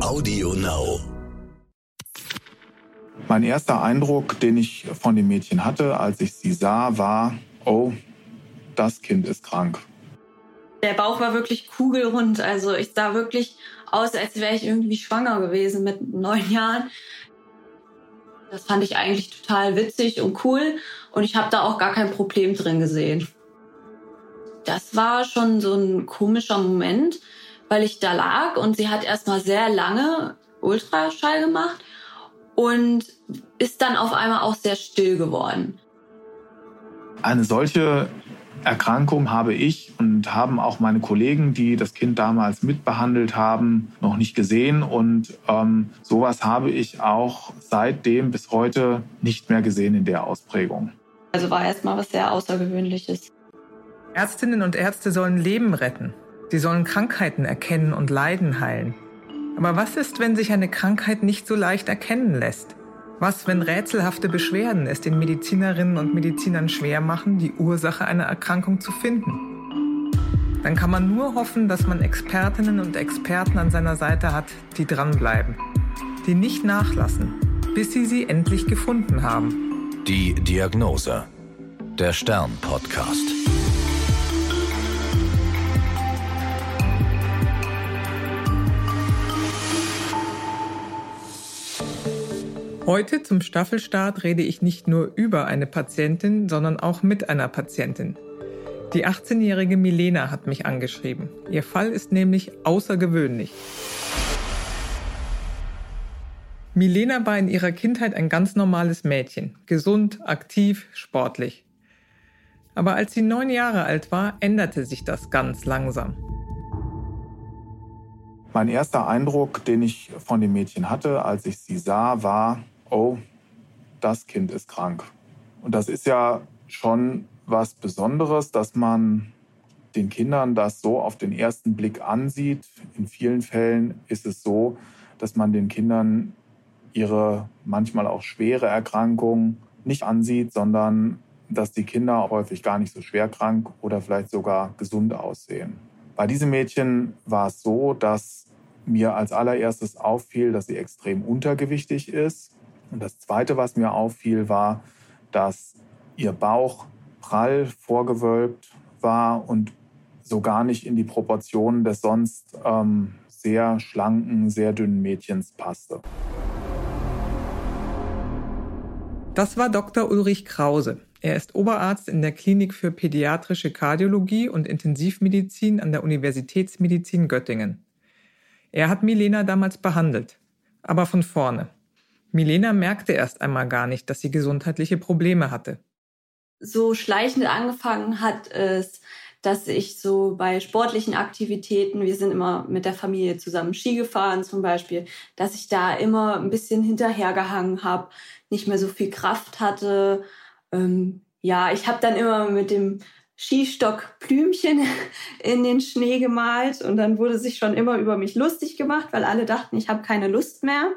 Audio Now. Mein erster Eindruck, den ich von dem Mädchen hatte, als ich sie sah, war, oh, das Kind ist krank. Der Bauch war wirklich kugelrund. Also ich sah wirklich aus, als wäre ich irgendwie schwanger gewesen mit neun Jahren. Das fand ich eigentlich total witzig und cool. Und ich habe da auch gar kein Problem drin gesehen. Das war schon so ein komischer Moment, weil ich da lag und sie hat erstmal sehr lange Ultraschall gemacht und ist dann auf einmal auch sehr still geworden. Eine solche Erkrankung habe ich und haben auch meine Kollegen, die das Kind damals mitbehandelt haben, noch nicht gesehen. Und ähm, sowas habe ich auch seitdem bis heute nicht mehr gesehen in der Ausprägung. Also war erstmal was sehr Außergewöhnliches. Ärztinnen und Ärzte sollen Leben retten. Sie sollen Krankheiten erkennen und Leiden heilen. Aber was ist, wenn sich eine Krankheit nicht so leicht erkennen lässt? Was, wenn rätselhafte Beschwerden es den Medizinerinnen und Medizinern schwer machen, die Ursache einer Erkrankung zu finden? Dann kann man nur hoffen, dass man Expertinnen und Experten an seiner Seite hat, die dranbleiben, die nicht nachlassen, bis sie sie endlich gefunden haben. Die Diagnose. Der Stern-Podcast. Heute zum Staffelstart rede ich nicht nur über eine Patientin, sondern auch mit einer Patientin. Die 18-jährige Milena hat mich angeschrieben. Ihr Fall ist nämlich außergewöhnlich. Milena war in ihrer Kindheit ein ganz normales Mädchen, gesund, aktiv, sportlich. Aber als sie neun Jahre alt war, änderte sich das ganz langsam. Mein erster Eindruck, den ich von dem Mädchen hatte, als ich sie sah, war, oh, das Kind ist krank. Und das ist ja schon was Besonderes, dass man den Kindern das so auf den ersten Blick ansieht. In vielen Fällen ist es so, dass man den Kindern ihre manchmal auch schwere Erkrankung nicht ansieht, sondern dass die Kinder häufig gar nicht so schwer krank oder vielleicht sogar gesund aussehen. Bei diesem Mädchen war es so, dass mir als allererstes auffiel, dass sie extrem untergewichtig ist und das Zweite, was mir auffiel, war, dass ihr Bauch prall vorgewölbt war und so gar nicht in die Proportionen des sonst ähm, sehr schlanken, sehr dünnen Mädchens passte. Das war Dr. Ulrich Krause. Er ist Oberarzt in der Klinik für pädiatrische Kardiologie und Intensivmedizin an der Universitätsmedizin Göttingen. Er hat Milena damals behandelt, aber von vorne. Milena merkte erst einmal gar nicht, dass sie gesundheitliche Probleme hatte. So schleichend angefangen hat es, dass ich so bei sportlichen Aktivitäten, wir sind immer mit der Familie zusammen Ski gefahren zum Beispiel, dass ich da immer ein bisschen hinterhergehangen habe, nicht mehr so viel Kraft hatte. Ähm, ja, ich habe dann immer mit dem Skistock Blümchen in den Schnee gemalt und dann wurde sich schon immer über mich lustig gemacht, weil alle dachten, ich habe keine Lust mehr.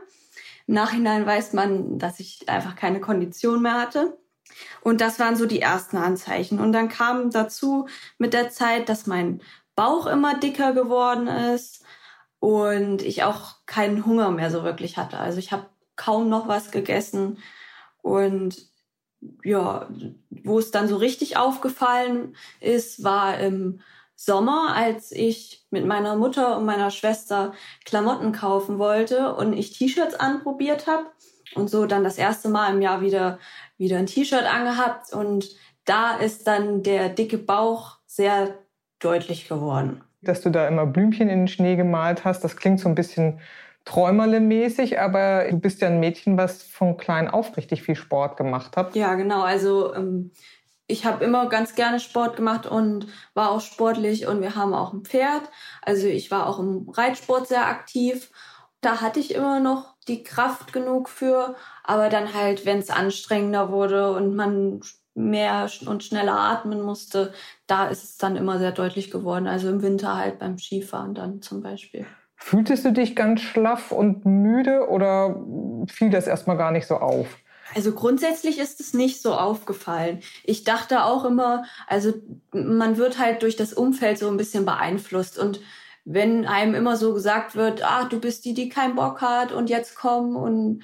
Nachhinein weiß man, dass ich einfach keine Kondition mehr hatte. Und das waren so die ersten Anzeichen. Und dann kam dazu mit der Zeit, dass mein Bauch immer dicker geworden ist und ich auch keinen Hunger mehr so wirklich hatte. Also ich habe kaum noch was gegessen und ja, wo es dann so richtig aufgefallen ist, war im Sommer, als ich mit meiner Mutter und meiner Schwester Klamotten kaufen wollte und ich T-Shirts anprobiert habe und so dann das erste Mal im Jahr wieder wieder ein T-Shirt angehabt und da ist dann der dicke Bauch sehr deutlich geworden. Dass du da immer Blümchen in den Schnee gemalt hast, das klingt so ein bisschen Träumerle-mäßig, aber du bist ja ein Mädchen, was von klein auf richtig viel Sport gemacht hat. Ja, genau. Also ähm, ich habe immer ganz gerne Sport gemacht und war auch sportlich und wir haben auch ein Pferd. Also ich war auch im Reitsport sehr aktiv. Da hatte ich immer noch die Kraft genug für, aber dann halt, wenn es anstrengender wurde und man mehr und schneller atmen musste, da ist es dann immer sehr deutlich geworden. Also im Winter halt beim Skifahren dann zum Beispiel. Fühltest du dich ganz schlaff und müde oder fiel das erstmal gar nicht so auf? Also grundsätzlich ist es nicht so aufgefallen. Ich dachte auch immer, also man wird halt durch das Umfeld so ein bisschen beeinflusst und wenn einem immer so gesagt wird, ah, du bist die, die keinen Bock hat und jetzt komm und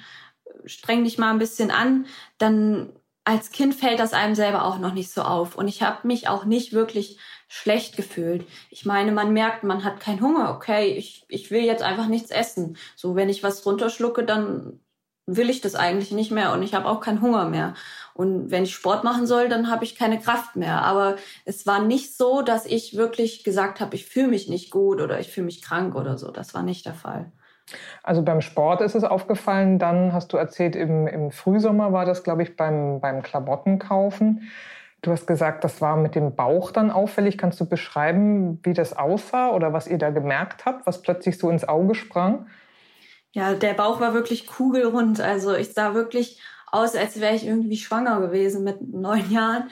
streng dich mal ein bisschen an, dann als Kind fällt das einem selber auch noch nicht so auf. Und ich habe mich auch nicht wirklich schlecht gefühlt. Ich meine, man merkt, man hat keinen Hunger. Okay, ich, ich will jetzt einfach nichts essen. So, wenn ich was runterschlucke, dann will ich das eigentlich nicht mehr und ich habe auch keinen Hunger mehr. Und wenn ich Sport machen soll, dann habe ich keine Kraft mehr. Aber es war nicht so, dass ich wirklich gesagt habe, ich fühle mich nicht gut oder ich fühle mich krank oder so. Das war nicht der Fall. Also beim Sport ist es aufgefallen, dann hast du erzählt, im, im Frühsommer war das, glaube ich, beim, beim Klamottenkaufen. Du hast gesagt, das war mit dem Bauch dann auffällig. Kannst du beschreiben, wie das aussah oder was ihr da gemerkt habt, was plötzlich so ins Auge sprang? Ja, der Bauch war wirklich kugelrund. Also ich sah wirklich aus, als wäre ich irgendwie schwanger gewesen mit neun Jahren.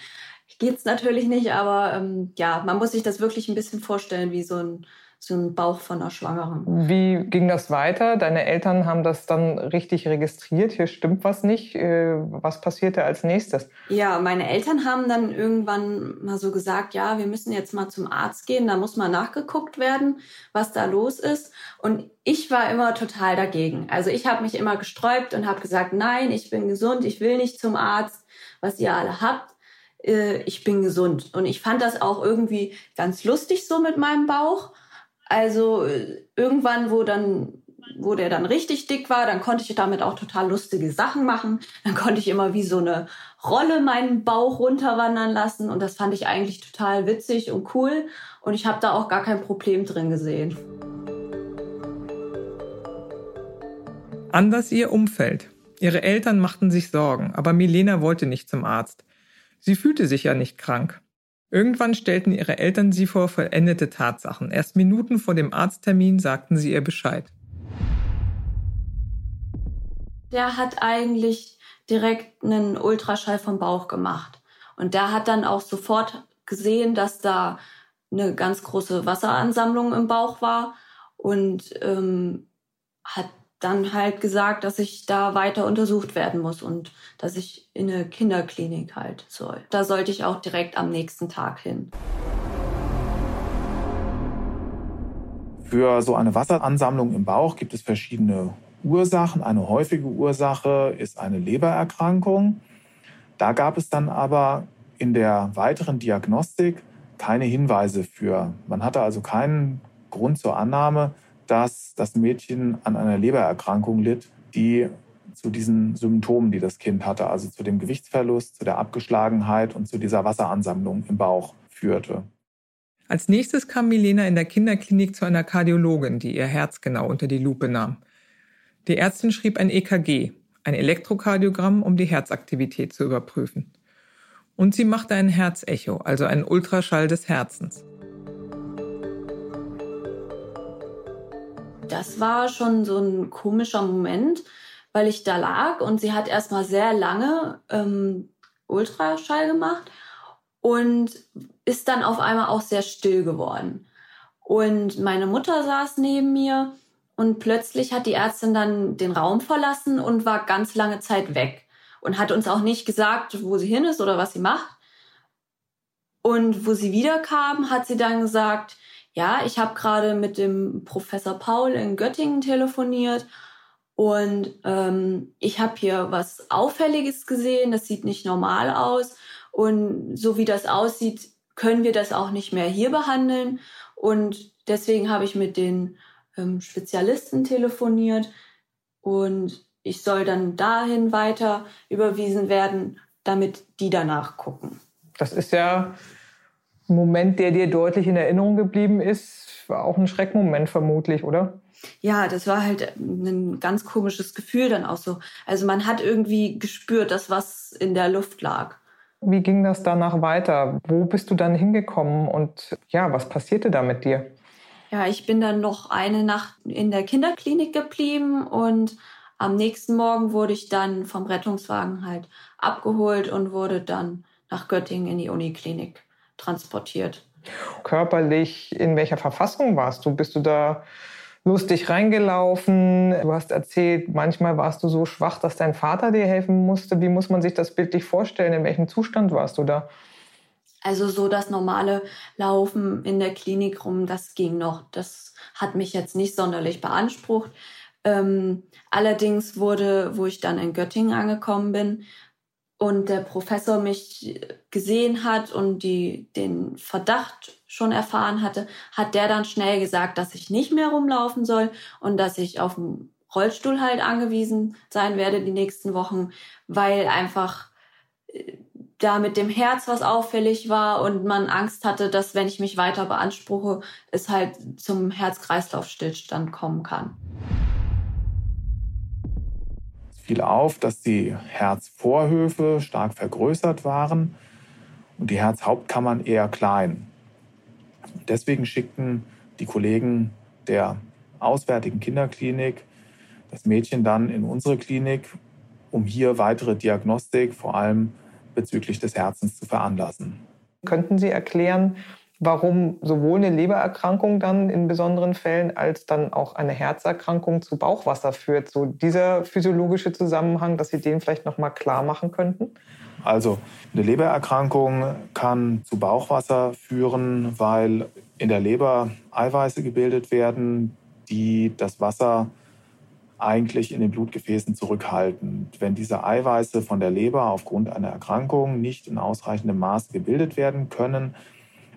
Geht's natürlich nicht, aber ähm, ja, man muss sich das wirklich ein bisschen vorstellen, wie so ein so ein Bauch von einer Schwangeren. Wie ging das weiter? Deine Eltern haben das dann richtig registriert. Hier stimmt was nicht. Äh, was passierte als nächstes? Ja, meine Eltern haben dann irgendwann mal so gesagt, ja, wir müssen jetzt mal zum Arzt gehen. Da muss mal nachgeguckt werden, was da los ist. Und ich war immer total dagegen. Also ich habe mich immer gesträubt und habe gesagt, nein, ich bin gesund, ich will nicht zum Arzt, was ihr alle habt äh, ich bin gesund. Und ich fand das auch irgendwie ganz lustig so mit meinem Bauch. Also äh, irgendwann, wo dann wo der dann richtig dick war, dann konnte ich damit auch total lustige Sachen machen. Dann konnte ich immer wie so eine Rolle meinen Bauch runterwandern lassen und das fand ich eigentlich total witzig und cool und ich habe da auch gar kein Problem drin gesehen. Anders ihr Umfeld. Ihre Eltern machten sich Sorgen, aber Milena wollte nicht zum Arzt. Sie fühlte sich ja nicht krank. Irgendwann stellten ihre Eltern sie vor vollendete Tatsachen. Erst Minuten vor dem Arzttermin sagten sie ihr Bescheid. Der hat eigentlich direkt einen Ultraschall vom Bauch gemacht. Und der hat dann auch sofort gesehen, dass da eine ganz große Wasseransammlung im Bauch war und ähm, hat dann halt gesagt, dass ich da weiter untersucht werden muss und dass ich in eine Kinderklinik halt soll. Da sollte ich auch direkt am nächsten Tag hin. Für so eine Wasseransammlung im Bauch gibt es verschiedene Ursachen. Eine häufige Ursache ist eine Lebererkrankung. Da gab es dann aber in der weiteren Diagnostik keine Hinweise für. Man hatte also keinen Grund zur Annahme, dass das Mädchen an einer Lebererkrankung litt, die zu diesen Symptomen, die das Kind hatte, also zu dem Gewichtsverlust, zu der Abgeschlagenheit und zu dieser Wasseransammlung im Bauch führte. Als nächstes kam Milena in der Kinderklinik zu einer Kardiologin, die ihr Herz genau unter die Lupe nahm. Die Ärztin schrieb ein EKG, ein Elektrokardiogramm, um die Herzaktivität zu überprüfen. Und sie machte ein Herzecho, also einen Ultraschall des Herzens. Das war schon so ein komischer Moment, weil ich da lag und sie hat erstmal sehr lange ähm, Ultraschall gemacht und ist dann auf einmal auch sehr still geworden. Und meine Mutter saß neben mir und plötzlich hat die Ärztin dann den Raum verlassen und war ganz lange Zeit weg und hat uns auch nicht gesagt, wo sie hin ist oder was sie macht. Und wo sie wiederkam, hat sie dann gesagt, ja, ich habe gerade mit dem Professor Paul in Göttingen telefoniert und ähm, ich habe hier was Auffälliges gesehen. Das sieht nicht normal aus. Und so wie das aussieht, können wir das auch nicht mehr hier behandeln. Und deswegen habe ich mit den ähm, Spezialisten telefoniert und ich soll dann dahin weiter überwiesen werden, damit die danach gucken. Das ist ja Moment, der dir deutlich in Erinnerung geblieben ist, war auch ein Schreckmoment vermutlich, oder? Ja, das war halt ein ganz komisches Gefühl dann auch so. Also man hat irgendwie gespürt, dass was in der Luft lag. Wie ging das danach weiter? Wo bist du dann hingekommen und ja, was passierte da mit dir? Ja, ich bin dann noch eine Nacht in der Kinderklinik geblieben und am nächsten Morgen wurde ich dann vom Rettungswagen halt abgeholt und wurde dann nach Göttingen in die Uniklinik transportiert. Körperlich, in welcher Verfassung warst du? Bist du da lustig reingelaufen? Du hast erzählt, manchmal warst du so schwach, dass dein Vater dir helfen musste. Wie muss man sich das bildlich vorstellen? In welchem Zustand warst du da? Also so das normale Laufen in der Klinik rum, das ging noch. Das hat mich jetzt nicht sonderlich beansprucht. Ähm, allerdings wurde, wo ich dann in Göttingen angekommen bin und der Professor mich gesehen hat und die, den Verdacht schon erfahren hatte, hat der dann schnell gesagt, dass ich nicht mehr rumlaufen soll und dass ich auf dem Rollstuhl halt angewiesen sein werde die nächsten Wochen, weil einfach äh, da mit dem Herz was auffällig war und man Angst hatte, dass wenn ich mich weiter beanspruche, es halt zum Herz-Kreislauf-Stillstand kommen kann. Fiel auf, dass die Herzvorhöfe stark vergrößert waren und die Herzhauptkammern eher klein. Deswegen schickten die Kollegen der Auswärtigen Kinderklinik das Mädchen dann in unsere Klinik, um hier weitere Diagnostik, vor allem bezüglich des Herzens zu veranlassen. Könnten Sie erklären, warum sowohl eine Lebererkrankung dann in besonderen Fällen als dann auch eine Herzerkrankung zu Bauchwasser führt? So dieser physiologische Zusammenhang, dass Sie den vielleicht noch mal klar machen könnten? Also eine Lebererkrankung kann zu Bauchwasser führen, weil in der Leber Eiweiße gebildet werden, die das Wasser eigentlich in den Blutgefäßen zurückhalten. Wenn diese Eiweiße von der Leber aufgrund einer Erkrankung nicht in ausreichendem Maß gebildet werden können,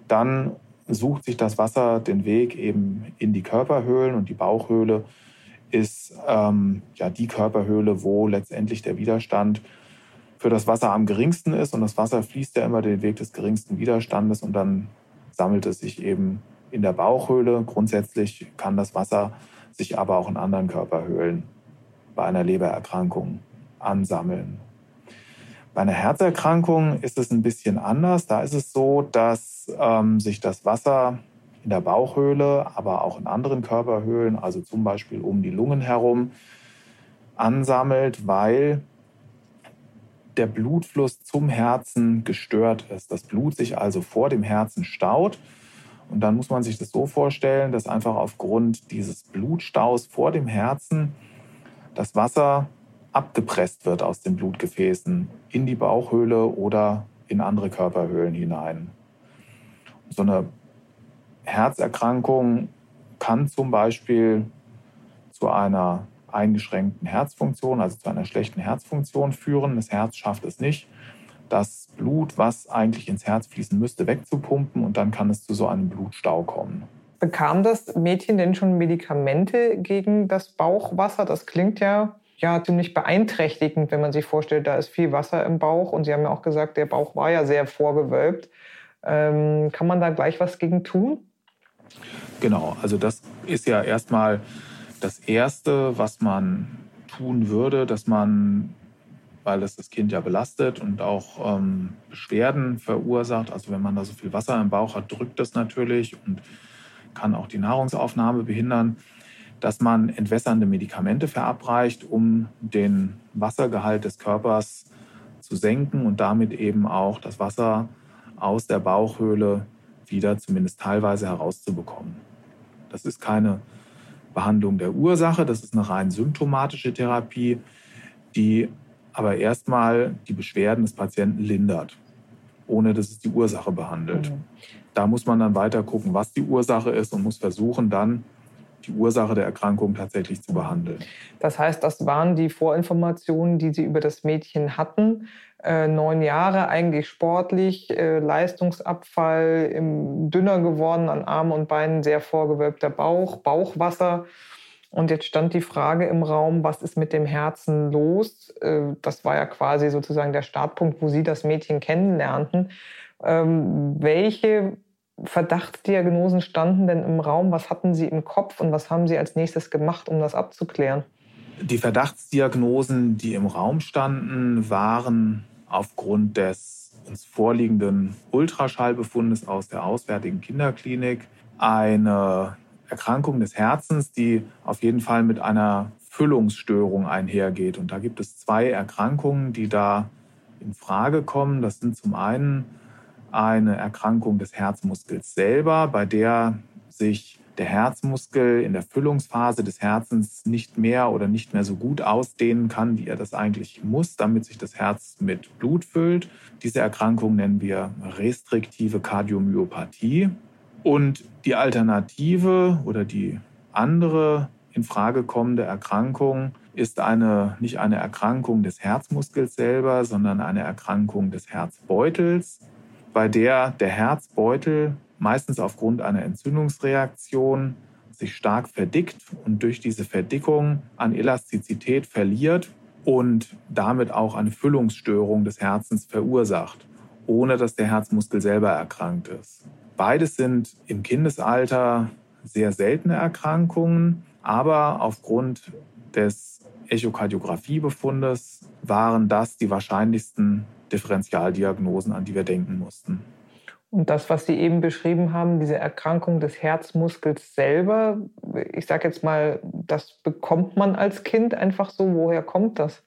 dann sucht sich das Wasser den Weg eben in die Körperhöhlen und die Bauchhöhle ist ähm, ja die Körperhöhle, wo letztendlich der Widerstand für das Wasser am geringsten ist und das Wasser fließt ja immer den Weg des geringsten Widerstandes und dann sammelt es sich eben in der Bauchhöhle. Grundsätzlich kann das Wasser sich aber auch in anderen Körperhöhlen bei einer Lebererkrankung ansammeln. Bei einer Herzerkrankung ist es ein bisschen anders. Da ist es so, dass ähm, sich das Wasser in der Bauchhöhle, aber auch in anderen Körperhöhlen, also zum Beispiel um die Lungen herum, ansammelt, weil der Blutfluss zum Herzen gestört ist. Das Blut sich also vor dem Herzen staut und dann muss man sich das so vorstellen, dass einfach aufgrund dieses Blutstaus vor dem Herzen das Wasser abgepresst wird aus den Blutgefäßen in die Bauchhöhle oder in andere Körperhöhlen hinein. So eine Herzerkrankung kann zum Beispiel zu einer eingeschränkten Herzfunktion, also zu einer schlechten Herzfunktion führen. Das Herz schafft es nicht, das Blut, was eigentlich ins Herz fließen müsste, wegzupumpen und dann kann es zu so einem Blutstau kommen. Bekam das Mädchen denn schon Medikamente gegen das Bauchwasser? Das klingt ja, ja ziemlich beeinträchtigend, wenn man sich vorstellt, da ist viel Wasser im Bauch. Und Sie haben ja auch gesagt, der Bauch war ja sehr vorgewölbt. Ähm, kann man da gleich was gegen tun? Genau, also das ist ja erstmal das Erste, was man tun würde, dass man weil es das Kind ja belastet und auch ähm, Beschwerden verursacht. Also wenn man da so viel Wasser im Bauch hat, drückt das natürlich und kann auch die Nahrungsaufnahme behindern, dass man entwässernde Medikamente verabreicht, um den Wassergehalt des Körpers zu senken und damit eben auch das Wasser aus der Bauchhöhle wieder zumindest teilweise herauszubekommen. Das ist keine Behandlung der Ursache, das ist eine rein symptomatische Therapie, die aber erstmal die Beschwerden des Patienten lindert, ohne dass es die Ursache behandelt. Mhm. Da muss man dann weiter gucken, was die Ursache ist und muss versuchen, dann die Ursache der Erkrankung tatsächlich zu behandeln. Das heißt, das waren die Vorinformationen, die Sie über das Mädchen hatten. Äh, neun Jahre, eigentlich sportlich, äh, Leistungsabfall, im, dünner geworden an Armen und Beinen, sehr vorgewölbter Bauch, Bauchwasser. Und jetzt stand die Frage im Raum, was ist mit dem Herzen los? Äh, das war ja quasi sozusagen der Startpunkt, wo Sie das Mädchen kennenlernten. Ähm, welche Verdachtsdiagnosen standen denn im Raum? Was hatten Sie im Kopf und was haben Sie als nächstes gemacht, um das abzuklären? Die Verdachtsdiagnosen, die im Raum standen, waren aufgrund des uns vorliegenden Ultraschallbefundes aus der Auswärtigen Kinderklinik eine Erkrankung des Herzens, die auf jeden Fall mit einer Füllungsstörung einhergeht. Und da gibt es zwei Erkrankungen, die da in Frage kommen. Das sind zum einen eine Erkrankung des Herzmuskels selber, bei der sich der Herzmuskel in der Füllungsphase des Herzens nicht mehr oder nicht mehr so gut ausdehnen kann, wie er das eigentlich muss, damit sich das Herz mit Blut füllt. Diese Erkrankung nennen wir restriktive Kardiomyopathie. Und die Alternative oder die andere in Frage kommende Erkrankung ist eine, nicht eine Erkrankung des Herzmuskels selber, sondern eine Erkrankung des Herzbeutels, bei der der Herzbeutel meistens aufgrund einer Entzündungsreaktion sich stark verdickt und durch diese Verdickung an Elastizität verliert und damit auch eine Füllungsstörung des Herzens verursacht, ohne dass der Herzmuskel selber erkrankt ist. Beides sind im Kindesalter sehr seltene Erkrankungen, aber aufgrund des Echokardiografiebefundes waren das die wahrscheinlichsten Differentialdiagnosen, an die wir denken mussten. Und das, was Sie eben beschrieben haben, diese Erkrankung des Herzmuskels selber, ich sage jetzt mal, das bekommt man als Kind einfach so. Woher kommt das?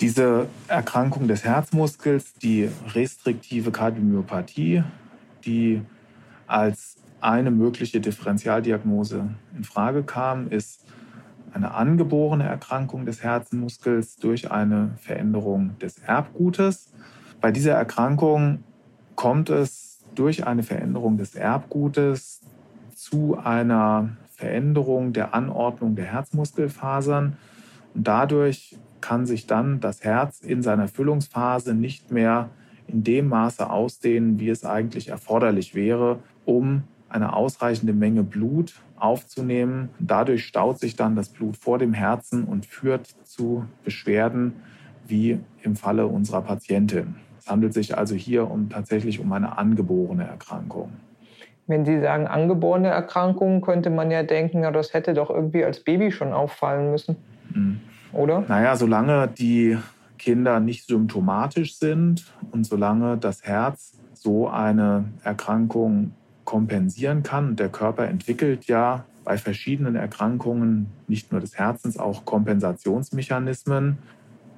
Diese Erkrankung des Herzmuskels, die restriktive Kardiomyopathie, die als eine mögliche Differentialdiagnose in Frage kam, ist eine angeborene Erkrankung des Herzmuskels durch eine Veränderung des Erbgutes. Bei dieser Erkrankung kommt es durch eine Veränderung des Erbgutes zu einer Veränderung der Anordnung der Herzmuskelfasern. Und dadurch kann sich dann das Herz in seiner Füllungsphase nicht mehr in dem Maße ausdehnen, wie es eigentlich erforderlich wäre, um eine ausreichende Menge Blut aufzunehmen. Dadurch staut sich dann das Blut vor dem Herzen und führt zu Beschwerden wie im Falle unserer Patientin. Es handelt sich also hier um, tatsächlich um eine angeborene Erkrankung. Wenn Sie sagen angeborene Erkrankung, könnte man ja denken, ja, das hätte doch irgendwie als Baby schon auffallen müssen. Mhm. Oder? Naja, solange die Kinder nicht symptomatisch sind und solange das Herz so eine Erkrankung kompensieren kann. Der Körper entwickelt ja bei verschiedenen Erkrankungen, nicht nur des Herzens, auch Kompensationsmechanismen.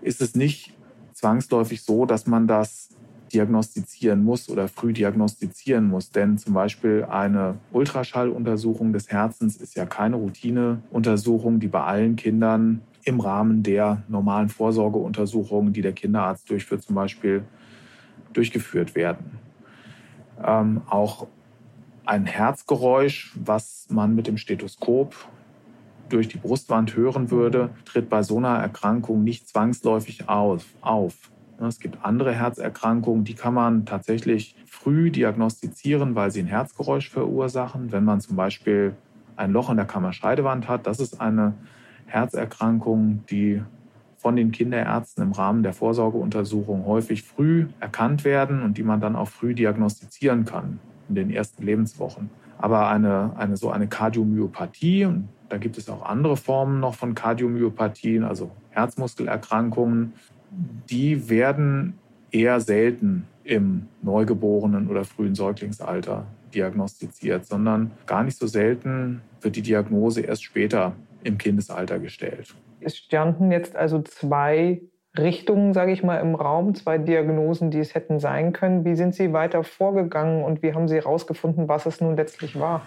Ist es nicht zwangsläufig so, dass man das diagnostizieren muss oder früh diagnostizieren muss. Denn zum Beispiel eine Ultraschalluntersuchung des Herzens ist ja keine Routineuntersuchung, die bei allen Kindern im Rahmen der normalen Vorsorgeuntersuchungen, die der Kinderarzt durchführt, zum Beispiel durchgeführt werden. Ähm, auch ein Herzgeräusch, was man mit dem Stethoskop durch die Brustwand hören würde, tritt bei so einer Erkrankung nicht zwangsläufig auf. Es gibt andere Herzerkrankungen, die kann man tatsächlich früh diagnostizieren, weil sie ein Herzgeräusch verursachen. Wenn man zum Beispiel ein Loch in der Kammerscheidewand hat, das ist eine Herzerkrankung, die von den Kinderärzten im Rahmen der Vorsorgeuntersuchung häufig früh erkannt werden und die man dann auch früh diagnostizieren kann in den ersten Lebenswochen. Aber eine, eine so eine Kardiomyopathie, und da gibt es auch andere Formen noch von Kardiomyopathien, also Herzmuskelerkrankungen, die werden eher selten im Neugeborenen oder frühen Säuglingsalter diagnostiziert, sondern gar nicht so selten wird die Diagnose erst später im Kindesalter gestellt. Es standen jetzt also zwei Richtungen, sage ich mal, im Raum, zwei Diagnosen, die es hätten sein können. Wie sind Sie weiter vorgegangen und wie haben Sie herausgefunden, was es nun letztlich war?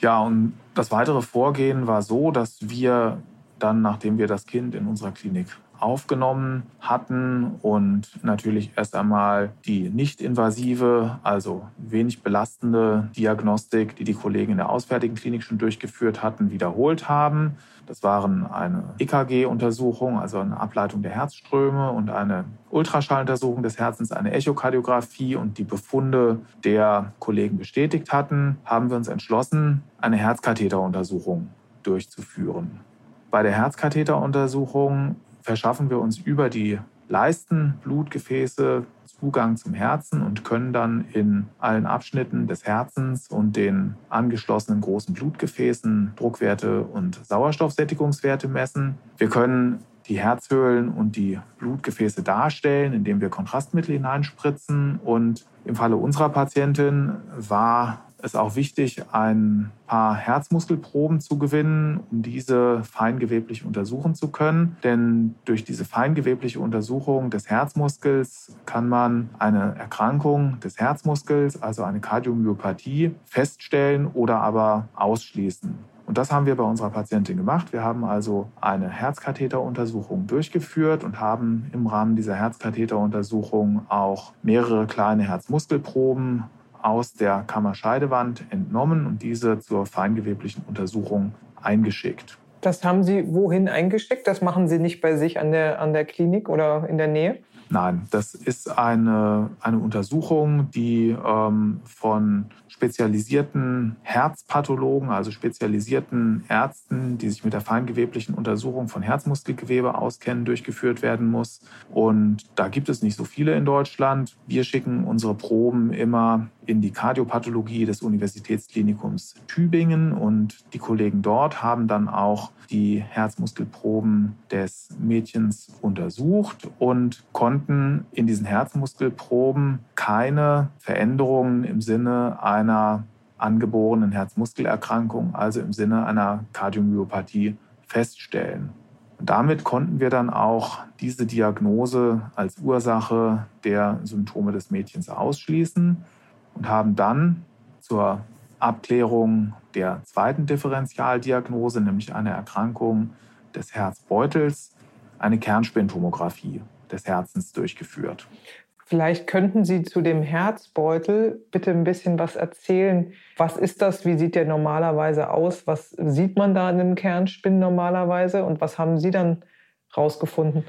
Ja, und das weitere Vorgehen war so, dass wir dann, nachdem wir das Kind in unserer Klinik aufgenommen hatten und natürlich erst einmal die nicht invasive, also wenig belastende Diagnostik, die die Kollegen in der Auswärtigen Klinik schon durchgeführt hatten, wiederholt haben. Das waren eine EKG-Untersuchung, also eine Ableitung der Herzströme und eine Ultraschalluntersuchung des Herzens, eine Echokardiographie und die Befunde der Kollegen bestätigt hatten, haben wir uns entschlossen, eine Herzkatheteruntersuchung durchzuführen. Bei der Herzkatheteruntersuchung verschaffen wir uns über die Leistenblutgefäße Zugang zum Herzen und können dann in allen Abschnitten des Herzens und den angeschlossenen großen Blutgefäßen Druckwerte und Sauerstoffsättigungswerte messen. Wir können die Herzhöhlen und die Blutgefäße darstellen, indem wir Kontrastmittel hineinspritzen. Und im Falle unserer Patientin war es auch wichtig, ein paar Herzmuskelproben zu gewinnen, um diese feingeweblich untersuchen zu können. Denn durch diese feingewebliche Untersuchung des Herzmuskels kann man eine Erkrankung des Herzmuskels, also eine Kardiomyopathie, feststellen oder aber ausschließen. Und das haben wir bei unserer Patientin gemacht. Wir haben also eine Herzkatheteruntersuchung durchgeführt und haben im Rahmen dieser Herzkatheteruntersuchung auch mehrere kleine Herzmuskelproben aus der Kammerscheidewand entnommen und diese zur feingeweblichen Untersuchung eingeschickt. Das haben Sie wohin eingeschickt? Das machen Sie nicht bei sich an der, an der Klinik oder in der Nähe? Nein, das ist eine, eine Untersuchung, die ähm, von spezialisierten Herzpathologen, also spezialisierten Ärzten, die sich mit der feingeweblichen Untersuchung von Herzmuskelgewebe auskennen, durchgeführt werden muss. Und da gibt es nicht so viele in Deutschland. Wir schicken unsere Proben immer in die Kardiopathologie des Universitätsklinikums Tübingen und die Kollegen dort haben dann auch die Herzmuskelproben des Mädchens untersucht und konnten in diesen Herzmuskelproben keine Veränderungen im Sinne einer angeborenen Herzmuskelerkrankung, also im Sinne einer Kardiomyopathie, feststellen. Und damit konnten wir dann auch diese Diagnose als Ursache der Symptome des Mädchens ausschließen und haben dann zur Abklärung der zweiten Differentialdiagnose, nämlich eine Erkrankung des Herzbeutels, eine Kernspintomographie des Herzens durchgeführt. Vielleicht könnten Sie zu dem Herzbeutel bitte ein bisschen was erzählen. Was ist das? Wie sieht der normalerweise aus? Was sieht man da in einem Kernspin normalerweise? Und was haben Sie dann rausgefunden?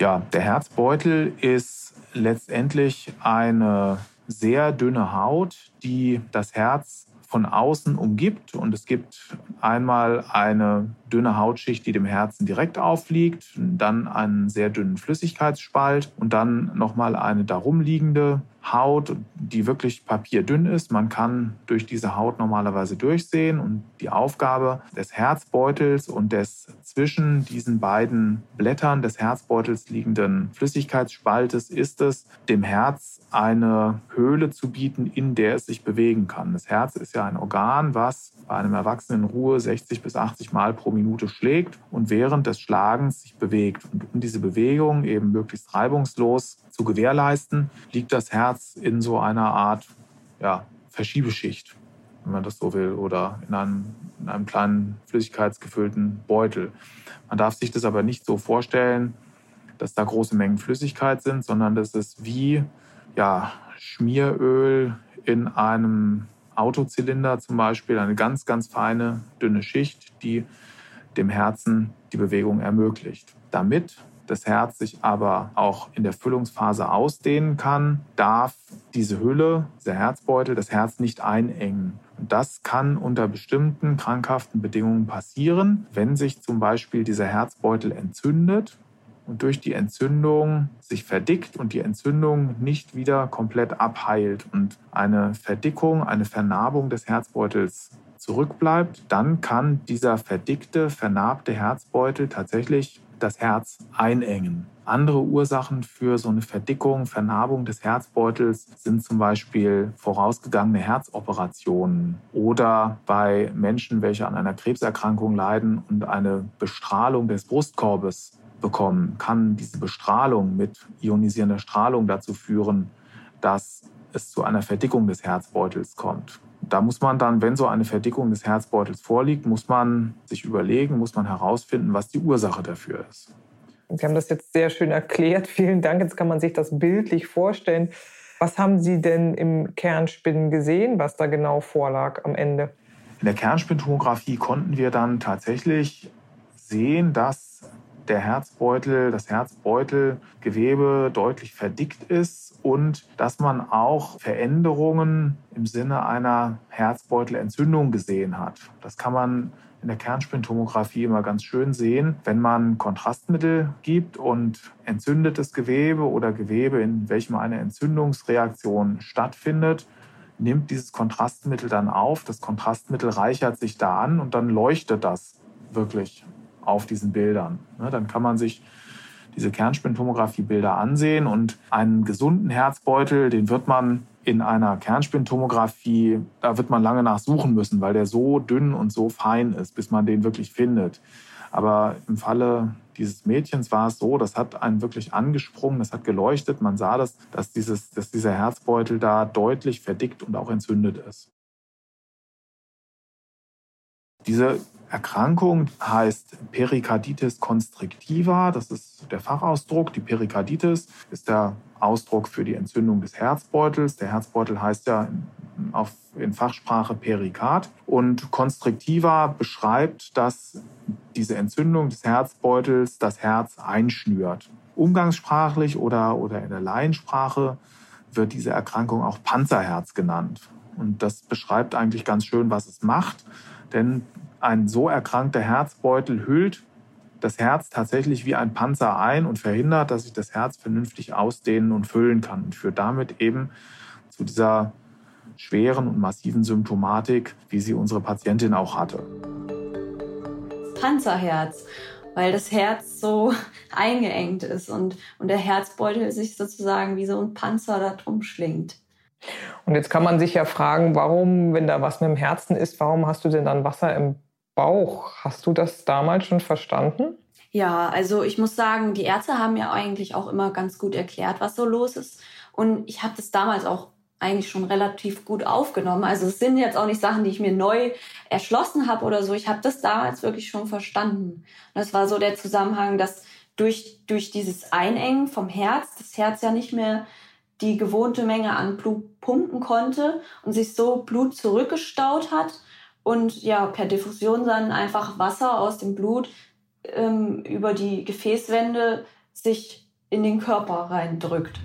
Ja, der Herzbeutel ist letztendlich eine sehr dünne Haut, die das Herz von außen umgibt. Und es gibt einmal eine dünne Hautschicht, die dem Herzen direkt aufliegt, dann einen sehr dünnen Flüssigkeitsspalt und dann nochmal eine darum liegende Haut, die wirklich papierdünn ist. Man kann durch diese Haut normalerweise durchsehen und die Aufgabe des Herzbeutels und des zwischen diesen beiden Blättern des Herzbeutels liegenden Flüssigkeitsspaltes ist es, dem Herz eine Höhle zu bieten, in der es sich bewegen kann. Das Herz ist ja ein Organ, was bei einem Erwachsenen in Ruhe 60 bis 80 Mal pro Minute schlägt und während des Schlagens sich bewegt. Und um diese Bewegung eben möglichst reibungslos zu gewährleisten, liegt das Herz in so einer Art ja, Verschiebeschicht, wenn man das so will, oder in einem, in einem kleinen flüssigkeitsgefüllten Beutel. Man darf sich das aber nicht so vorstellen, dass da große Mengen Flüssigkeit sind, sondern das ist wie ja, Schmieröl in einem Autozylinder zum Beispiel, eine ganz, ganz feine, dünne Schicht, die dem Herzen die Bewegung ermöglicht. Damit das Herz sich aber auch in der Füllungsphase ausdehnen kann, darf diese Hülle, dieser Herzbeutel, das Herz nicht einengen. Und das kann unter bestimmten krankhaften Bedingungen passieren, wenn sich zum Beispiel dieser Herzbeutel entzündet und durch die Entzündung sich verdickt und die Entzündung nicht wieder komplett abheilt und eine Verdickung, eine Vernarbung des Herzbeutels zurückbleibt, dann kann dieser verdickte, vernarbte Herzbeutel tatsächlich das Herz einengen. Andere Ursachen für so eine Verdickung, Vernarbung des Herzbeutels sind zum Beispiel vorausgegangene Herzoperationen oder bei Menschen, welche an einer Krebserkrankung leiden und eine Bestrahlung des Brustkorbes bekommen, kann diese Bestrahlung mit ionisierender Strahlung dazu führen, dass es zu einer Verdickung des Herzbeutels kommt. Da muss man dann, wenn so eine Verdickung des Herzbeutels vorliegt, muss man sich überlegen, muss man herausfinden, was die Ursache dafür ist. Sie haben das jetzt sehr schön erklärt. Vielen Dank. Jetzt kann man sich das bildlich vorstellen. Was haben Sie denn im Kernspinnen gesehen, was da genau vorlag am Ende? In der Kernspintomographie konnten wir dann tatsächlich sehen, dass der Herzbeutel, das Herzbeutelgewebe deutlich verdickt ist und dass man auch Veränderungen im Sinne einer Herzbeutelentzündung gesehen hat. Das kann man in der Kernspintomographie immer ganz schön sehen, wenn man Kontrastmittel gibt und entzündetes Gewebe oder Gewebe, in welchem eine Entzündungsreaktion stattfindet, nimmt dieses Kontrastmittel dann auf. Das Kontrastmittel reichert sich da an und dann leuchtet das wirklich auf diesen Bildern. Ne, dann kann man sich diese Kernspintomographie-Bilder ansehen und einen gesunden Herzbeutel, den wird man in einer Kernspintomographie, da wird man lange nachsuchen müssen, weil der so dünn und so fein ist, bis man den wirklich findet. Aber im Falle dieses Mädchens war es so, das hat einen wirklich angesprungen, das hat geleuchtet. Man sah das, dass, dieses, dass dieser Herzbeutel da deutlich verdickt und auch entzündet ist. Diese Erkrankung heißt Perikarditis constrictiva. Das ist der Fachausdruck. Die Perikarditis ist der Ausdruck für die Entzündung des Herzbeutels. Der Herzbeutel heißt ja auf, in Fachsprache Perikard. Und constrictiva beschreibt, dass diese Entzündung des Herzbeutels das Herz einschnürt. Umgangssprachlich oder, oder in der Laiensprache wird diese Erkrankung auch Panzerherz genannt. Und das beschreibt eigentlich ganz schön, was es macht. Denn ein so erkrankter Herzbeutel hüllt das Herz tatsächlich wie ein Panzer ein und verhindert, dass sich das Herz vernünftig ausdehnen und füllen kann und führt damit eben zu dieser schweren und massiven Symptomatik, wie sie unsere Patientin auch hatte. Panzerherz, weil das Herz so eingeengt ist und, und der Herzbeutel sich sozusagen wie so ein Panzer da drum schlingt. Und jetzt kann man sich ja fragen, warum, wenn da was mit dem Herzen ist, warum hast du denn dann Wasser im Bauch. Hast du das damals schon verstanden? Ja, also ich muss sagen, die Ärzte haben ja eigentlich auch immer ganz gut erklärt, was so los ist. Und ich habe das damals auch eigentlich schon relativ gut aufgenommen. Also es sind jetzt auch nicht Sachen, die ich mir neu erschlossen habe oder so. Ich habe das damals wirklich schon verstanden. Und das war so der Zusammenhang, dass durch, durch dieses Einengen vom Herz, das Herz ja nicht mehr die gewohnte Menge an Blut pumpen konnte und sich so Blut zurückgestaut hat und ja, per Diffusion dann einfach Wasser aus dem Blut ähm, über die Gefäßwände sich in den Körper reindrückt.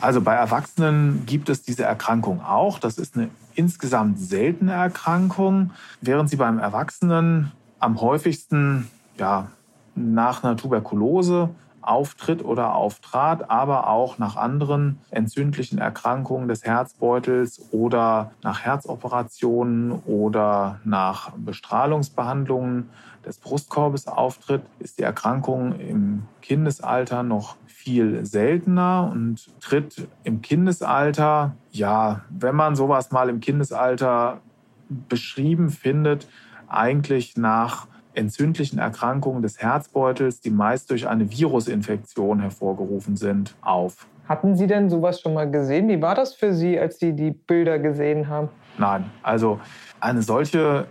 Also bei Erwachsenen gibt es diese Erkrankung auch. Das ist eine insgesamt seltene Erkrankung, während sie beim Erwachsenen am häufigsten ja, nach einer Tuberkulose auftritt oder auftrat, aber auch nach anderen entzündlichen Erkrankungen des Herzbeutels oder nach Herzoperationen oder nach Bestrahlungsbehandlungen des Brustkorbes auftritt, ist die Erkrankung im Kindesalter noch viel seltener und tritt im Kindesalter, ja, wenn man sowas mal im Kindesalter beschrieben findet, eigentlich nach entzündlichen Erkrankungen des Herzbeutels, die meist durch eine Virusinfektion hervorgerufen sind, auf. Hatten Sie denn sowas schon mal gesehen? Wie war das für Sie, als Sie die Bilder gesehen haben? Nein, also eine solche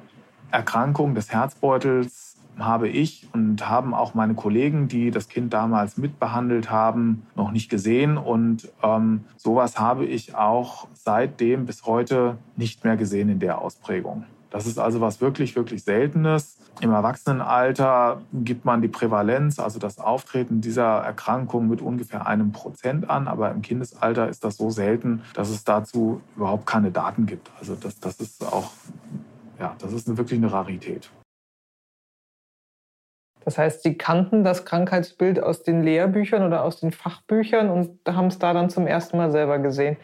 Erkrankung des Herzbeutels habe ich und haben auch meine Kollegen, die das Kind damals mitbehandelt haben, noch nicht gesehen. Und ähm, sowas habe ich auch seitdem bis heute nicht mehr gesehen in der Ausprägung. Das ist also was wirklich, wirklich Seltenes. Im Erwachsenenalter gibt man die Prävalenz, also das Auftreten dieser Erkrankung mit ungefähr einem Prozent an. Aber im Kindesalter ist das so selten, dass es dazu überhaupt keine Daten gibt. Also das, das ist auch, ja, das ist wirklich eine Rarität. Das heißt, Sie kannten das Krankheitsbild aus den Lehrbüchern oder aus den Fachbüchern und haben es da dann zum ersten Mal selber gesehen.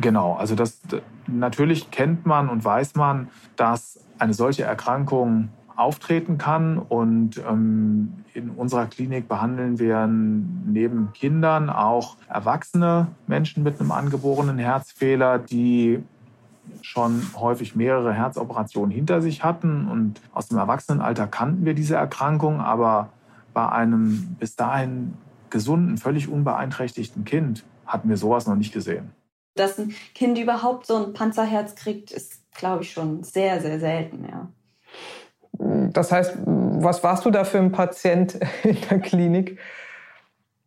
Genau, also das natürlich kennt man und weiß man, dass eine solche Erkrankung auftreten kann. Und ähm, in unserer Klinik behandeln wir neben Kindern auch erwachsene Menschen mit einem angeborenen Herzfehler, die schon häufig mehrere Herzoperationen hinter sich hatten. Und aus dem Erwachsenenalter kannten wir diese Erkrankung, aber bei einem bis dahin gesunden, völlig unbeeinträchtigten Kind hatten wir sowas noch nicht gesehen. Dass ein Kind überhaupt so ein Panzerherz kriegt, ist, glaube ich, schon sehr, sehr selten, ja. Das heißt, was warst du da für ein Patient in der Klinik?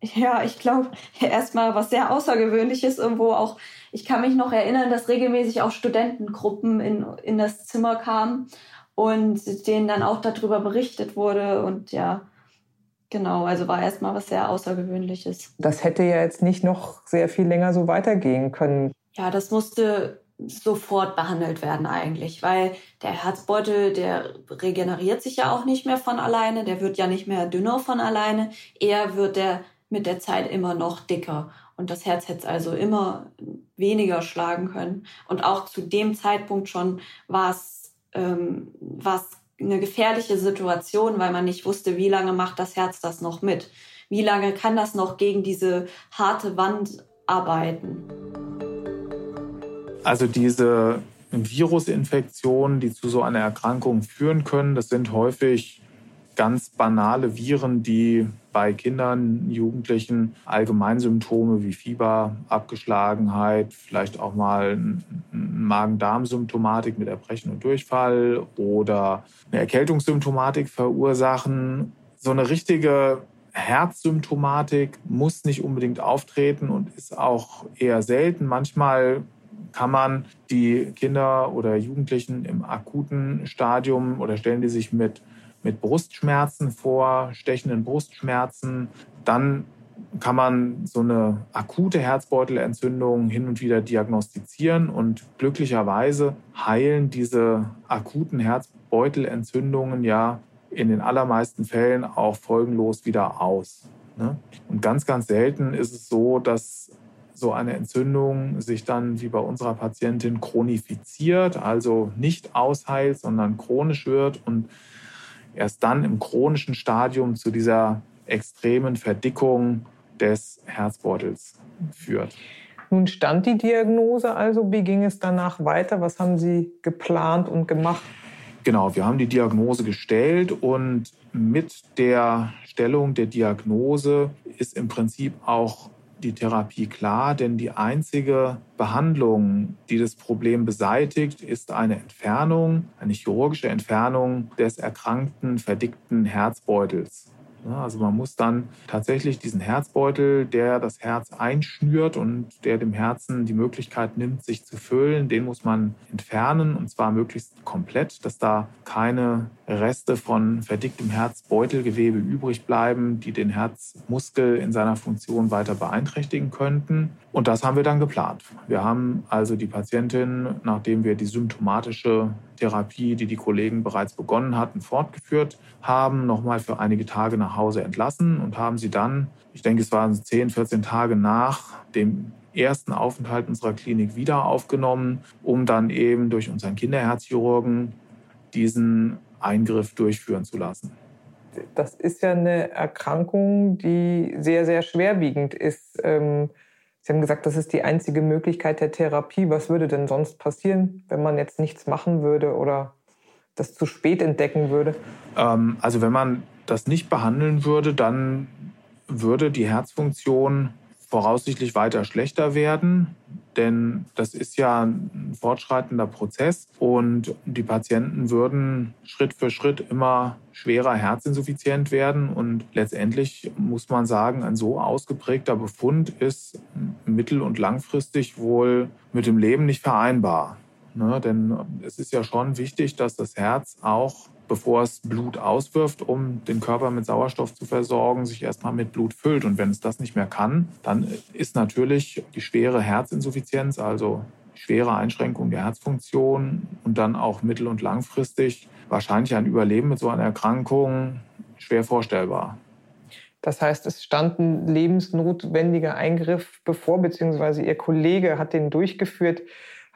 Ja, ich glaube, erstmal was sehr Außergewöhnliches, irgendwo auch, ich kann mich noch erinnern, dass regelmäßig auch Studentengruppen in, in das Zimmer kamen und denen dann auch darüber berichtet wurde und ja, Genau, also war erstmal was sehr Außergewöhnliches. Das hätte ja jetzt nicht noch sehr viel länger so weitergehen können. Ja, das musste sofort behandelt werden eigentlich, weil der Herzbeutel, der regeneriert sich ja auch nicht mehr von alleine, der wird ja nicht mehr dünner von alleine, eher wird der mit der Zeit immer noch dicker. Und das Herz hätte also immer weniger schlagen können. Und auch zu dem Zeitpunkt schon war es ähm, eine gefährliche Situation, weil man nicht wusste, wie lange macht das Herz das noch mit. Wie lange kann das noch gegen diese harte Wand arbeiten? Also diese Virusinfektionen, die zu so einer Erkrankung führen können, das sind häufig ganz banale Viren, die bei Kindern, Jugendlichen Allgemeinsymptome wie Fieber, Abgeschlagenheit, vielleicht auch mal Magen-Darm-Symptomatik mit Erbrechen und Durchfall oder eine Erkältungssymptomatik verursachen. So eine richtige Herzsymptomatik muss nicht unbedingt auftreten und ist auch eher selten. Manchmal kann man die Kinder oder Jugendlichen im akuten Stadium oder stellen die sich mit, mit Brustschmerzen vor, stechenden Brustschmerzen. Dann kann man so eine akute Herzbeutelentzündung hin und wieder diagnostizieren und glücklicherweise heilen diese akuten Herzbeutelentzündungen ja in den allermeisten Fällen auch folgenlos wieder aus. Ne? Und ganz, ganz selten ist es so, dass so eine Entzündung sich dann wie bei unserer Patientin chronifiziert, also nicht ausheilt, sondern chronisch wird und erst dann im chronischen Stadium zu dieser extremen Verdickung des Herzbeutels führt. Nun stand die Diagnose also. Wie ging es danach weiter? Was haben Sie geplant und gemacht? Genau, wir haben die Diagnose gestellt und mit der Stellung der Diagnose ist im Prinzip auch die Therapie klar, denn die einzige Behandlung, die das Problem beseitigt, ist eine Entfernung, eine chirurgische Entfernung des erkrankten, verdickten Herzbeutels. Also man muss dann tatsächlich diesen Herzbeutel, der das Herz einschnürt und der dem Herzen die Möglichkeit nimmt, sich zu füllen, den muss man entfernen und zwar möglichst komplett, dass da keine Reste von verdicktem Herzbeutelgewebe übrig bleiben, die den Herzmuskel in seiner Funktion weiter beeinträchtigen könnten. Und das haben wir dann geplant. Wir haben also die Patientin, nachdem wir die symptomatische Therapie, die die Kollegen bereits begonnen hatten, fortgeführt haben, nochmal für einige Tage nach Hause entlassen und haben sie dann, ich denke, es waren 10, 14 Tage nach dem ersten Aufenthalt unserer Klinik wieder aufgenommen, um dann eben durch unseren Kinderherzchirurgen diesen Eingriff durchführen zu lassen. Das ist ja eine Erkrankung, die sehr, sehr schwerwiegend ist. Ähm, Sie haben gesagt, das ist die einzige Möglichkeit der Therapie. Was würde denn sonst passieren, wenn man jetzt nichts machen würde oder das zu spät entdecken würde? Ähm, also wenn man das nicht behandeln würde, dann würde die Herzfunktion voraussichtlich weiter schlechter werden, denn das ist ja ein fortschreitender Prozess und die Patienten würden Schritt für Schritt immer schwerer herzinsuffizient werden und letztendlich muss man sagen, ein so ausgeprägter Befund ist mittel- und langfristig wohl mit dem Leben nicht vereinbar. Ne? Denn es ist ja schon wichtig, dass das Herz auch bevor es Blut auswirft, um den Körper mit Sauerstoff zu versorgen, sich erstmal mit Blut füllt. Und wenn es das nicht mehr kann, dann ist natürlich die schwere Herzinsuffizienz, also schwere Einschränkung der Herzfunktion und dann auch mittel- und langfristig wahrscheinlich ein Überleben mit so einer Erkrankung schwer vorstellbar. Das heißt, es stand ein lebensnotwendiger Eingriff bevor, beziehungsweise Ihr Kollege hat den durchgeführt.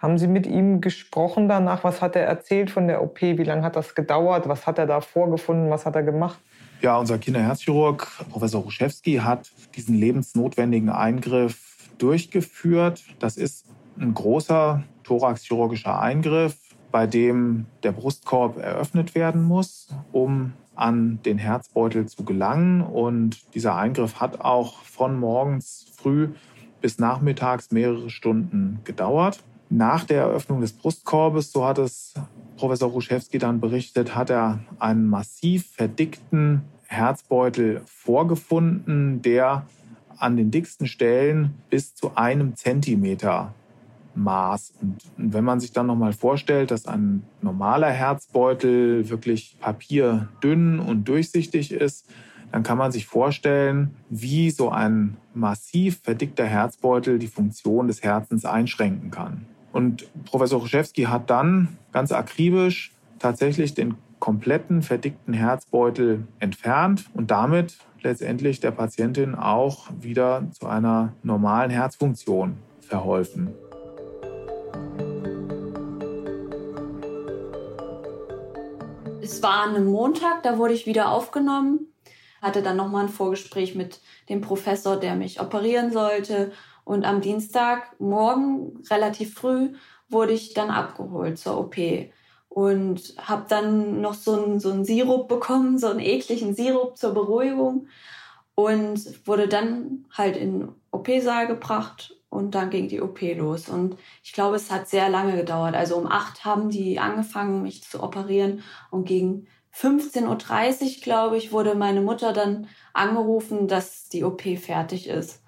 Haben Sie mit ihm gesprochen danach? Was hat er erzählt von der OP? Wie lange hat das gedauert? Was hat er da vorgefunden? Was hat er gemacht? Ja, unser Kinderherzchirurg, Professor Ruszewski, hat diesen lebensnotwendigen Eingriff durchgeführt. Das ist ein großer thoraxchirurgischer Eingriff, bei dem der Brustkorb eröffnet werden muss, um an den Herzbeutel zu gelangen. Und dieser Eingriff hat auch von morgens früh bis nachmittags mehrere Stunden gedauert. Nach der Eröffnung des Brustkorbes, so hat es Professor Ruszewski dann berichtet, hat er einen massiv verdickten Herzbeutel vorgefunden, der an den dicksten Stellen bis zu einem Zentimeter maß. Und wenn man sich dann nochmal vorstellt, dass ein normaler Herzbeutel wirklich papierdünn und durchsichtig ist, dann kann man sich vorstellen, wie so ein massiv verdickter Herzbeutel die Funktion des Herzens einschränken kann. Und Professor Ruszewski hat dann ganz akribisch tatsächlich den kompletten verdickten Herzbeutel entfernt und damit letztendlich der Patientin auch wieder zu einer normalen Herzfunktion verholfen. Es war einem Montag, da wurde ich wieder aufgenommen, hatte dann nochmal ein Vorgespräch mit dem Professor, der mich operieren sollte Und am Dienstagmorgen, relativ früh, wurde ich dann abgeholt zur OP und habe dann noch so einen, so einen Sirup bekommen, so einen ekligen Sirup zur Beruhigung und wurde dann halt in OP-Saal gebracht und dann ging die OP los. Und ich glaube, es hat sehr lange gedauert. Also um acht haben die angefangen, mich zu operieren und gegen 15.30 Uhr, glaube ich, wurde meine Mutter dann angerufen, dass die OP fertig ist.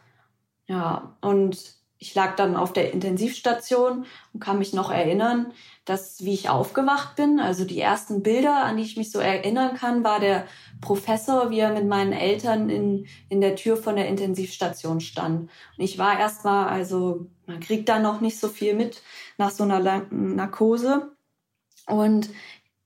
Ja, und ich lag dann auf der Intensivstation und kann mich noch erinnern, dass wie ich aufgewacht bin, also die ersten Bilder, an die ich mich so erinnern kann, war der Professor, wie er mit meinen Eltern in, in der Tür von der Intensivstation stand. Und ich war erstmal, also man kriegt da noch nicht so viel mit nach so einer Narkose. Und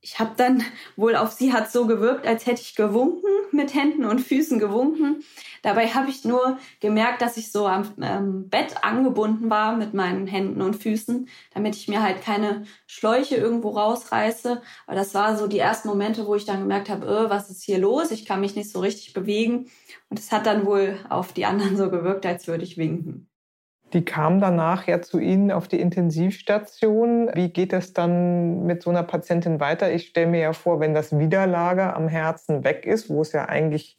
ich habe dann wohl auf sie hat so gewirkt, als hätte ich gewunken, mit Händen und Füßen gewunken. Dabei habe ich nur gemerkt, dass ich so am ähm, Bett angebunden war mit meinen Händen und Füßen, damit ich mir halt keine Schläuche irgendwo rausreiße. Aber das war so die ersten Momente, wo ich dann gemerkt habe, äh, was ist hier los? Ich kann mich nicht so richtig bewegen. Und es hat dann wohl auf die anderen so gewirkt, als würde ich winken. Die kam danach ja zu Ihnen auf die Intensivstation. Wie geht es dann mit so einer Patientin weiter? Ich stelle mir ja vor, wenn das Widerlager am Herzen weg ist, wo es ja eigentlich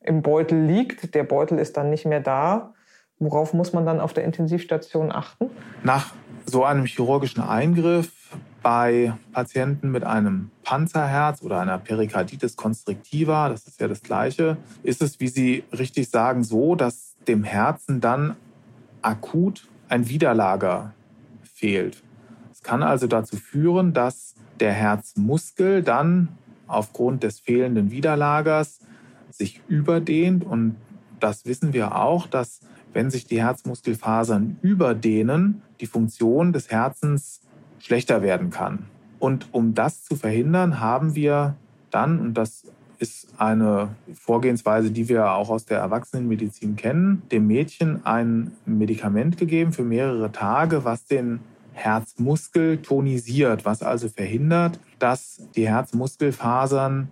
im Beutel liegt, der Beutel ist dann nicht mehr da. Worauf muss man dann auf der Intensivstation achten? Nach so einem chirurgischen Eingriff bei Patienten mit einem Panzerherz oder einer Perikarditis constrictiva, das ist ja das Gleiche, ist es, wie Sie richtig sagen, so, dass dem Herzen dann akut ein Widerlager fehlt. Es kann also dazu führen, dass der Herzmuskel dann aufgrund des fehlenden Widerlagers sich überdehnt und das wissen wir auch, dass wenn sich die Herzmuskelfasern überdehnen, die Funktion des Herzens schlechter werden kann. Und um das zu verhindern, haben wir dann, und das ist eine Vorgehensweise, die wir auch aus der Erwachsenenmedizin kennen, dem Mädchen ein Medikament gegeben für mehrere Tage, was den Herzmuskel tonisiert, was also verhindert, dass die Herzmuskelfasern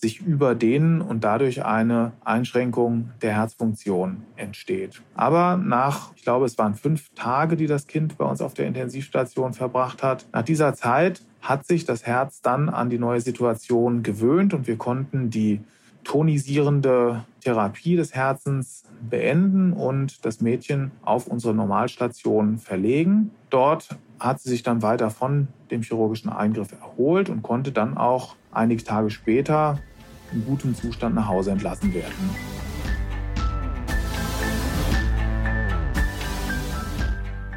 sich überdehnen und dadurch eine Einschränkung der Herzfunktion entsteht. Aber nach, ich glaube, es waren fünf Tage, die das Kind bei uns auf der Intensivstation verbracht hat. Nach dieser Zeit hat sich das Herz dann an die neue Situation gewöhnt und wir konnten die tonisierende Therapie des Herzens beenden und das Mädchen auf unsere Normalstation verlegen. Dort hat sie sich dann weiter von dem chirurgischen Eingriff erholt und konnte dann auch einige Tage später in gutem Zustand nach Hause entlassen werden.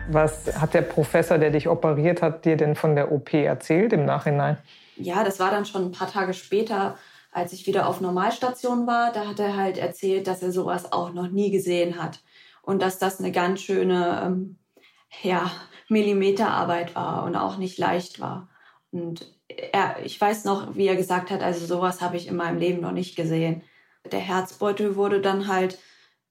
Was hat der Professor, der dich operiert hat, dir denn von der OP erzählt im Nachhinein? Ja, das war dann schon ein paar Tage später, als ich wieder auf Normalstation war. Da hat er halt erzählt, dass er sowas auch noch nie gesehen hat und dass das eine ganz schöne ähm, ja, Millimeterarbeit war und auch nicht leicht war. Und er, ich weiß noch, wie er gesagt hat, also sowas habe ich in meinem Leben noch nicht gesehen. Der Herzbeutel wurde dann halt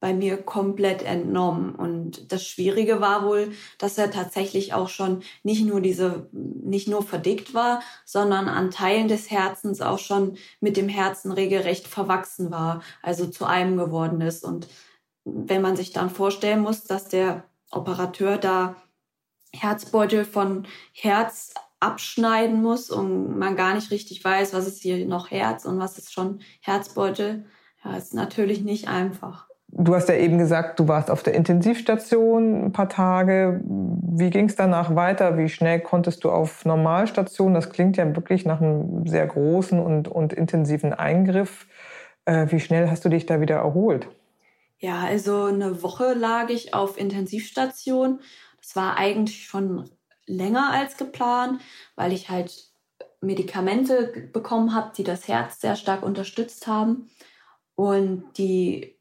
bei mir komplett entnommen. Und das Schwierige war wohl, dass er tatsächlich auch schon nicht nur diese, nicht nur verdickt war, sondern an Teilen des Herzens auch schon mit dem Herzen regelrecht verwachsen war, also zu einem geworden ist. Und wenn man sich dann vorstellen muss, dass der Operateur da Herzbeutel von Herz abschneiden muss und man gar nicht richtig weiß, was ist hier noch Herz und was ist schon Herzbeutel, ja, ist natürlich nicht einfach. Du hast ja eben gesagt, du warst auf der Intensivstation ein paar Tage. Wie ging es danach weiter? Wie schnell konntest du auf Normalstation? Das klingt ja wirklich nach einem sehr großen und, und intensiven Eingriff. Äh, wie schnell hast du dich da wieder erholt? Ja, also eine Woche lag ich auf Intensivstation. Das war eigentlich schon länger als geplant, weil ich halt Medikamente bekommen habe, die das Herz sehr stark unterstützt haben. Und die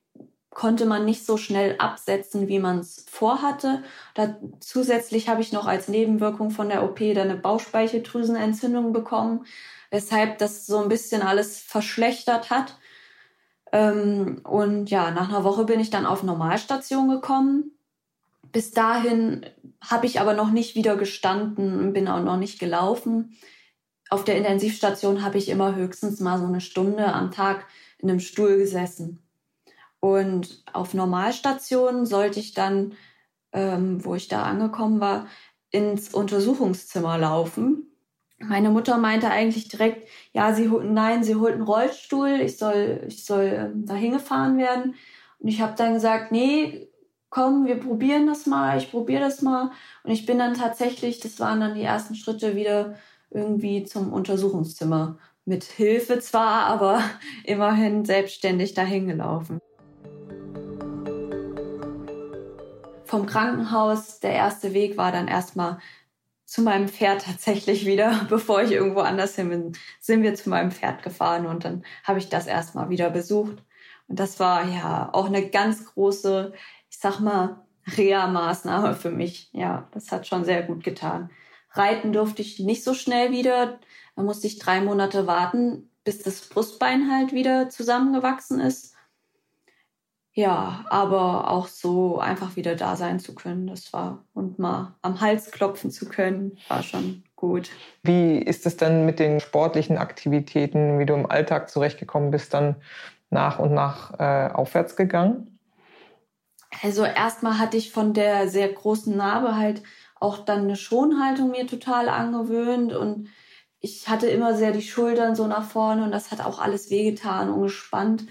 konnte man nicht so schnell absetzen, wie man es vorhatte. Da, zusätzlich habe ich noch als Nebenwirkung von der OP dann eine Bauchspeicheldrüsenentzündung bekommen, weshalb das so ein bisschen alles verschlechtert hat. Ähm, und ja, nach einer Woche bin ich dann auf Normalstation gekommen. Bis dahin habe ich aber noch nicht wieder gestanden, bin auch noch nicht gelaufen. Auf der Intensivstation habe ich immer höchstens mal so eine Stunde am Tag in einem Stuhl gesessen. Und auf Normalstationen sollte ich dann ähm, wo ich da angekommen war, ins Untersuchungszimmer laufen. Meine Mutter meinte eigentlich direkt, ja, sie nein, sie holt einen Rollstuhl, ich soll, ich soll ähm, da hingefahren werden. Und ich habe dann gesagt, nee, komm, wir probieren das mal, ich probiere das mal. Und ich bin dann tatsächlich, das waren dann die ersten Schritte wieder irgendwie zum Untersuchungszimmer. Mit Hilfe zwar, aber immerhin selbstständig dahin gelaufen. Vom Krankenhaus, der erste Weg war dann erstmal zu meinem Pferd tatsächlich wieder, bevor ich irgendwo anders hin bin, sind wir zu meinem Pferd gefahren und dann habe ich das erstmal wieder besucht. Und das war ja auch eine ganz große, ich sag mal, Reha-Maßnahme für mich. Ja, das hat schon sehr gut getan. Reiten durfte ich nicht so schnell wieder. Da musste ich drei Monate warten, bis das Brustbein halt wieder zusammengewachsen ist. Ja, aber auch so einfach wieder da sein zu können, das war und mal am Hals klopfen zu können, war schon gut. Wie ist es denn mit den sportlichen Aktivitäten, wie du im Alltag zurechtgekommen bist, dann nach und nach äh, aufwärts gegangen? Also erstmal hatte ich von der sehr großen Narbe halt auch dann eine Schonhaltung mir total angewöhnt und ich hatte immer sehr die Schultern so nach vorne und das hat auch alles wehgetan und gespannt.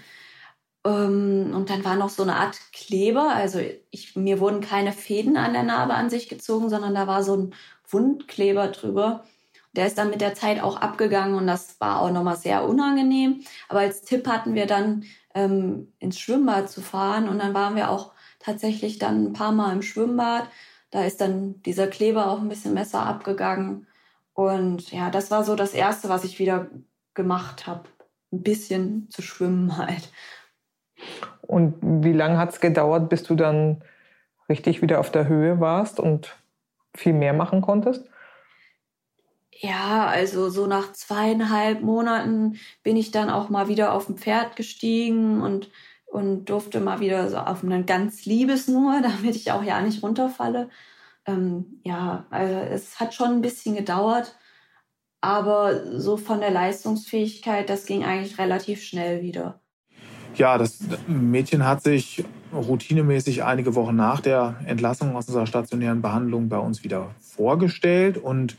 Ähm, und dann war noch so eine Art Kleber, also ich, mir wurden keine Fäden an der Narbe an sich gezogen, sondern da war so ein Wundkleber drüber. Der ist dann mit der Zeit auch abgegangen und das war auch nochmal sehr unangenehm. Aber als Tipp hatten wir dann ähm, ins Schwimmbad zu fahren und dann waren wir auch tatsächlich dann ein paar Mal im Schwimmbad da ist dann dieser Kleber auch ein bisschen besser abgegangen. Und ja, das war so das Erste, was ich wieder gemacht habe. Ein bisschen zu schwimmen halt. Und wie lange hat es gedauert, bis du dann richtig wieder auf der Höhe warst und viel mehr machen konntest? Ja, also so nach zweieinhalb Monaten bin ich dann auch mal wieder auf dem Pferd gestiegen und und durfte mal wieder so auf einen ganz liebes nur, damit ich auch ja nicht runterfalle. Ähm, ja, also es hat schon ein bisschen gedauert, aber so von der Leistungsfähigkeit, das ging eigentlich relativ schnell wieder. Ja, das Mädchen hat sich routinemäßig einige Wochen nach der Entlassung aus unserer stationären Behandlung bei uns wieder vorgestellt und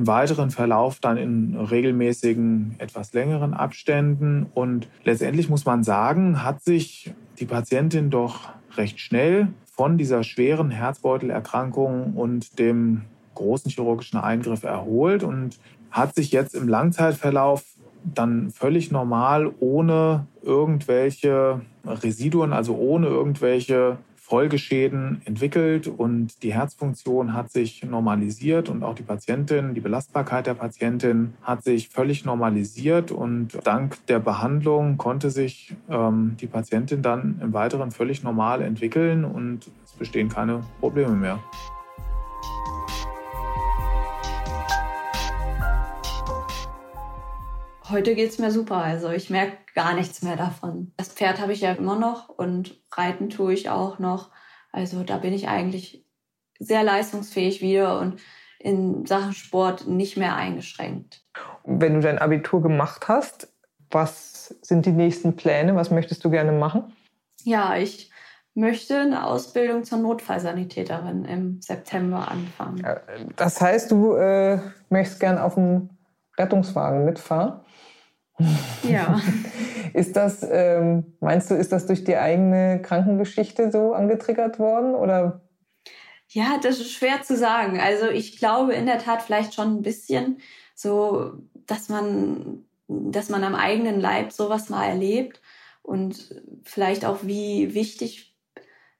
im weiteren Verlauf dann in regelmäßigen, etwas längeren Abständen. Und letztendlich muss man sagen, hat sich die Patientin doch recht schnell von dieser schweren Herzbeutelerkrankung und dem großen chirurgischen Eingriff erholt und hat sich jetzt im Langzeitverlauf dann völlig normal ohne irgendwelche Residuen, also ohne irgendwelche Folgeschäden entwickelt und die Herzfunktion hat sich normalisiert und auch die Patientin, die Belastbarkeit der Patientin hat sich völlig normalisiert und dank der Behandlung konnte sich ähm, die Patientin dann im Weiteren völlig normal entwickeln und es bestehen keine Probleme mehr. Heute geht es mir super. Also ich merke gar nichts mehr davon. Das Pferd habe ich ja immer noch und reiten tue ich auch noch. Also da bin ich eigentlich sehr leistungsfähig wieder und in Sachen Sport nicht mehr eingeschränkt. Wenn du dein Abitur gemacht hast, was sind die nächsten Pläne? Was möchtest du gerne machen? Ja, ich möchte eine Ausbildung zur Notfallsanitäterin im September anfangen. Das heißt, du äh, möchtest gerne auf dem Rettungswagen mitfahren? Ja. ist das, ähm, meinst du, ist das durch die eigene Krankengeschichte so angetriggert worden oder? Ja, das ist schwer zu sagen. Also ich glaube in der Tat vielleicht schon ein bisschen so, dass man, dass man am eigenen Leib sowas mal erlebt und vielleicht auch wie wichtig,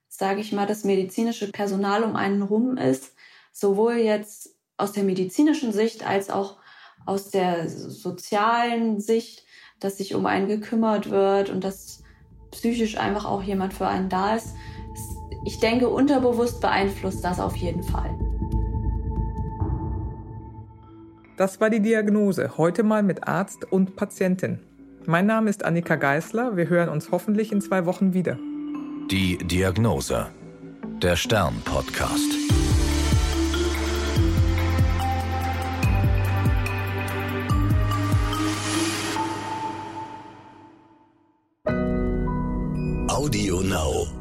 sage ich mal, das medizinische Personal um einen rum ist, sowohl jetzt aus der medizinischen Sicht als auch aus der sozialen Sicht, dass sich um einen gekümmert wird und dass psychisch einfach auch jemand für einen da ist. Ich denke, unterbewusst beeinflusst das auf jeden Fall. Das war die Diagnose, heute mal mit Arzt und Patientin. Mein Name ist Annika Geißler, wir hören uns hoffentlich in zwei Wochen wieder. Die Diagnose, der Stern-Podcast. Now.